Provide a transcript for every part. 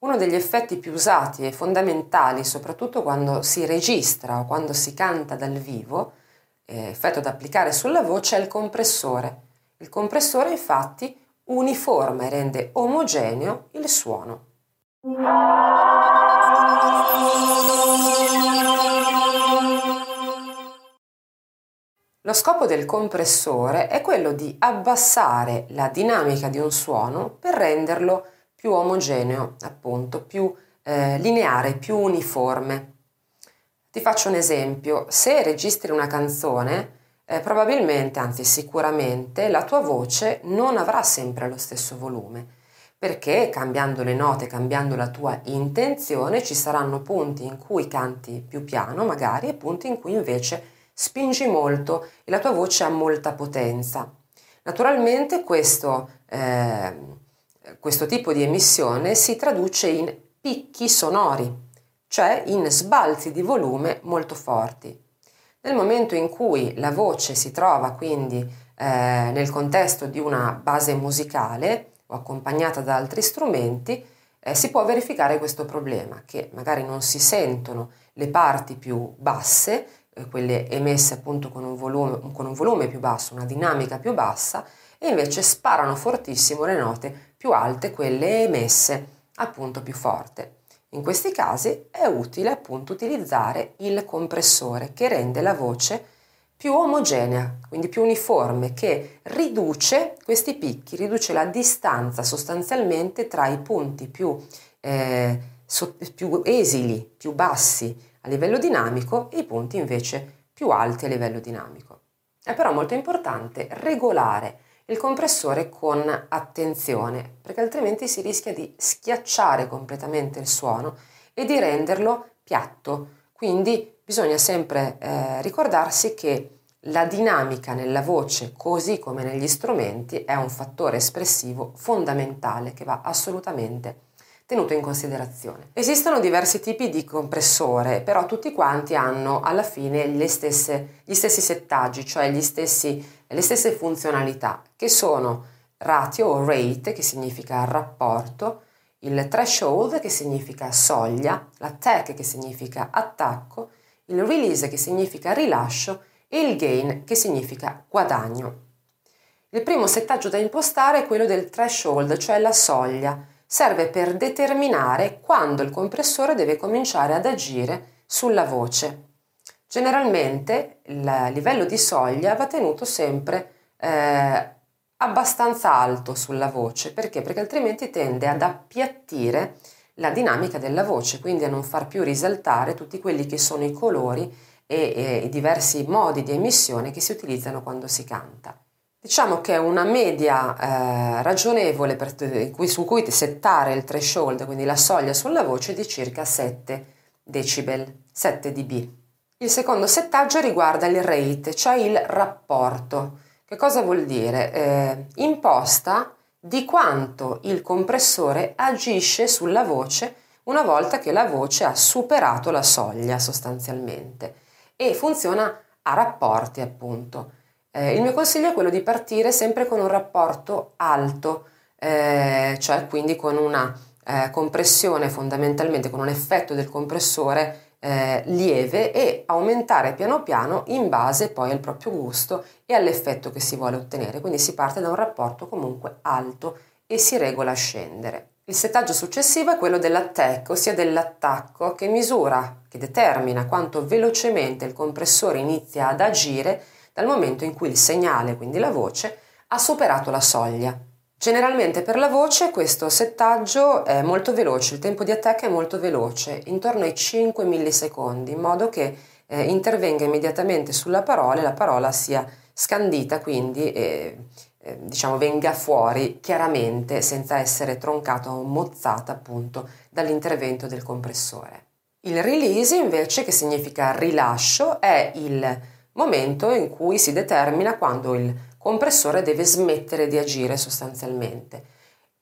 Uno degli effetti più usati e fondamentali, soprattutto quando si registra o quando si canta dal vivo, eh, effetto da applicare sulla voce, è il compressore. Il compressore infatti uniforma e rende omogeneo il suono. Lo scopo del compressore è quello di abbassare la dinamica di un suono per renderlo più omogeneo, appunto, più eh, lineare, più uniforme. Ti faccio un esempio, se registri una canzone, eh, probabilmente, anzi sicuramente, la tua voce non avrà sempre lo stesso volume, perché cambiando le note, cambiando la tua intenzione, ci saranno punti in cui canti più piano magari e punti in cui invece spingi molto e la tua voce ha molta potenza. Naturalmente questo... Eh, questo tipo di emissione si traduce in picchi sonori, cioè in sbalzi di volume molto forti. Nel momento in cui la voce si trova quindi eh, nel contesto di una base musicale o accompagnata da altri strumenti, eh, si può verificare questo problema, che magari non si sentono le parti più basse, eh, quelle emesse appunto con un, volume, con un volume più basso, una dinamica più bassa, e invece sparano fortissimo le note più alte quelle emesse appunto più forte. In questi casi è utile appunto utilizzare il compressore che rende la voce più omogenea, quindi più uniforme, che riduce questi picchi, riduce la distanza sostanzialmente tra i punti più, eh, so, più esili, più bassi a livello dinamico e i punti invece più alti a livello dinamico. È però molto importante regolare il compressore con attenzione, perché altrimenti si rischia di schiacciare completamente il suono e di renderlo piatto. Quindi bisogna sempre eh, ricordarsi che la dinamica nella voce, così come negli strumenti, è un fattore espressivo fondamentale che va assolutamente tenuto in considerazione. Esistono diversi tipi di compressore, però tutti quanti hanno alla fine stesse, gli stessi settaggi, cioè stessi, le stesse funzionalità, che sono ratio o rate, che significa rapporto, il threshold, che significa soglia, l'attack, che significa attacco, il release, che significa rilascio, e il gain, che significa guadagno. Il primo settaggio da impostare è quello del threshold, cioè la soglia, serve per determinare quando il compressore deve cominciare ad agire sulla voce. Generalmente il livello di soglia va tenuto sempre eh, abbastanza alto sulla voce, perché? Perché altrimenti tende ad appiattire la dinamica della voce, quindi a non far più risaltare tutti quelli che sono i colori e, e i diversi modi di emissione che si utilizzano quando si canta. Diciamo che una media eh, ragionevole per, su cui settare il threshold, quindi la soglia sulla voce, è di circa 7 decibel, 7 dB. Il secondo settaggio riguarda il rate, cioè il rapporto. Che cosa vuol dire? Eh, imposta di quanto il compressore agisce sulla voce una volta che la voce ha superato la soglia sostanzialmente e funziona a rapporti appunto. Eh, il mio consiglio è quello di partire sempre con un rapporto alto, eh, cioè quindi con una eh, compressione fondamentalmente, con un effetto del compressore eh, lieve e aumentare piano piano in base poi al proprio gusto e all'effetto che si vuole ottenere. Quindi si parte da un rapporto comunque alto e si regola a scendere. Il settaggio successivo è quello dell'attack, ossia dell'attacco, che misura, che determina quanto velocemente il compressore inizia ad agire dal momento in cui il segnale, quindi la voce, ha superato la soglia. Generalmente per la voce questo settaggio è molto veloce, il tempo di attacco è molto veloce, intorno ai 5 millisecondi, in modo che eh, intervenga immediatamente sulla parola e la parola sia scandita, quindi eh, eh, diciamo venga fuori chiaramente senza essere troncata o mozzata appunto dall'intervento del compressore. Il release invece, che significa rilascio, è il momento in cui si determina quando il compressore deve smettere di agire sostanzialmente.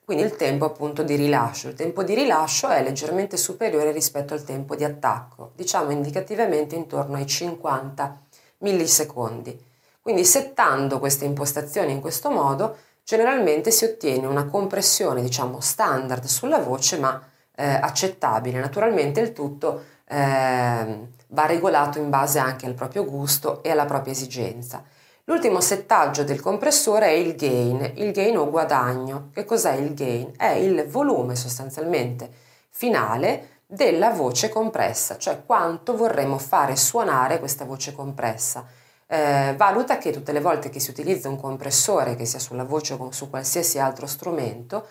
Quindi il tempo appunto di rilascio. Il tempo di rilascio è leggermente superiore rispetto al tempo di attacco, diciamo indicativamente intorno ai 50 millisecondi. Quindi settando queste impostazioni in questo modo, generalmente si ottiene una compressione, diciamo, standard sulla voce, ma eh, accettabile. Naturalmente il tutto eh, va regolato in base anche al proprio gusto e alla propria esigenza. L'ultimo settaggio del compressore è il gain, il gain o guadagno. Che cos'è il gain? È il volume sostanzialmente finale della voce compressa, cioè quanto vorremmo fare suonare questa voce compressa. Eh, valuta che tutte le volte che si utilizza un compressore, che sia sulla voce o su qualsiasi altro strumento,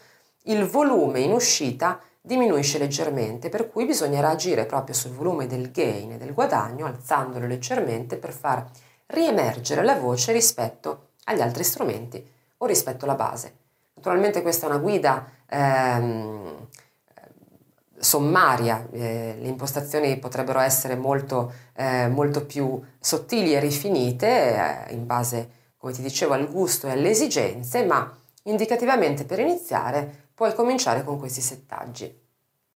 il volume in uscita diminuisce leggermente, per cui bisognerà agire proprio sul volume del gain e del guadagno, alzandolo leggermente per far riemergere la voce rispetto agli altri strumenti o rispetto alla base. Naturalmente questa è una guida ehm, sommaria, eh, le impostazioni potrebbero essere molto, eh, molto più sottili e rifinite eh, in base, come ti dicevo, al gusto e alle esigenze, ma indicativamente per iniziare puoi cominciare con questi settaggi.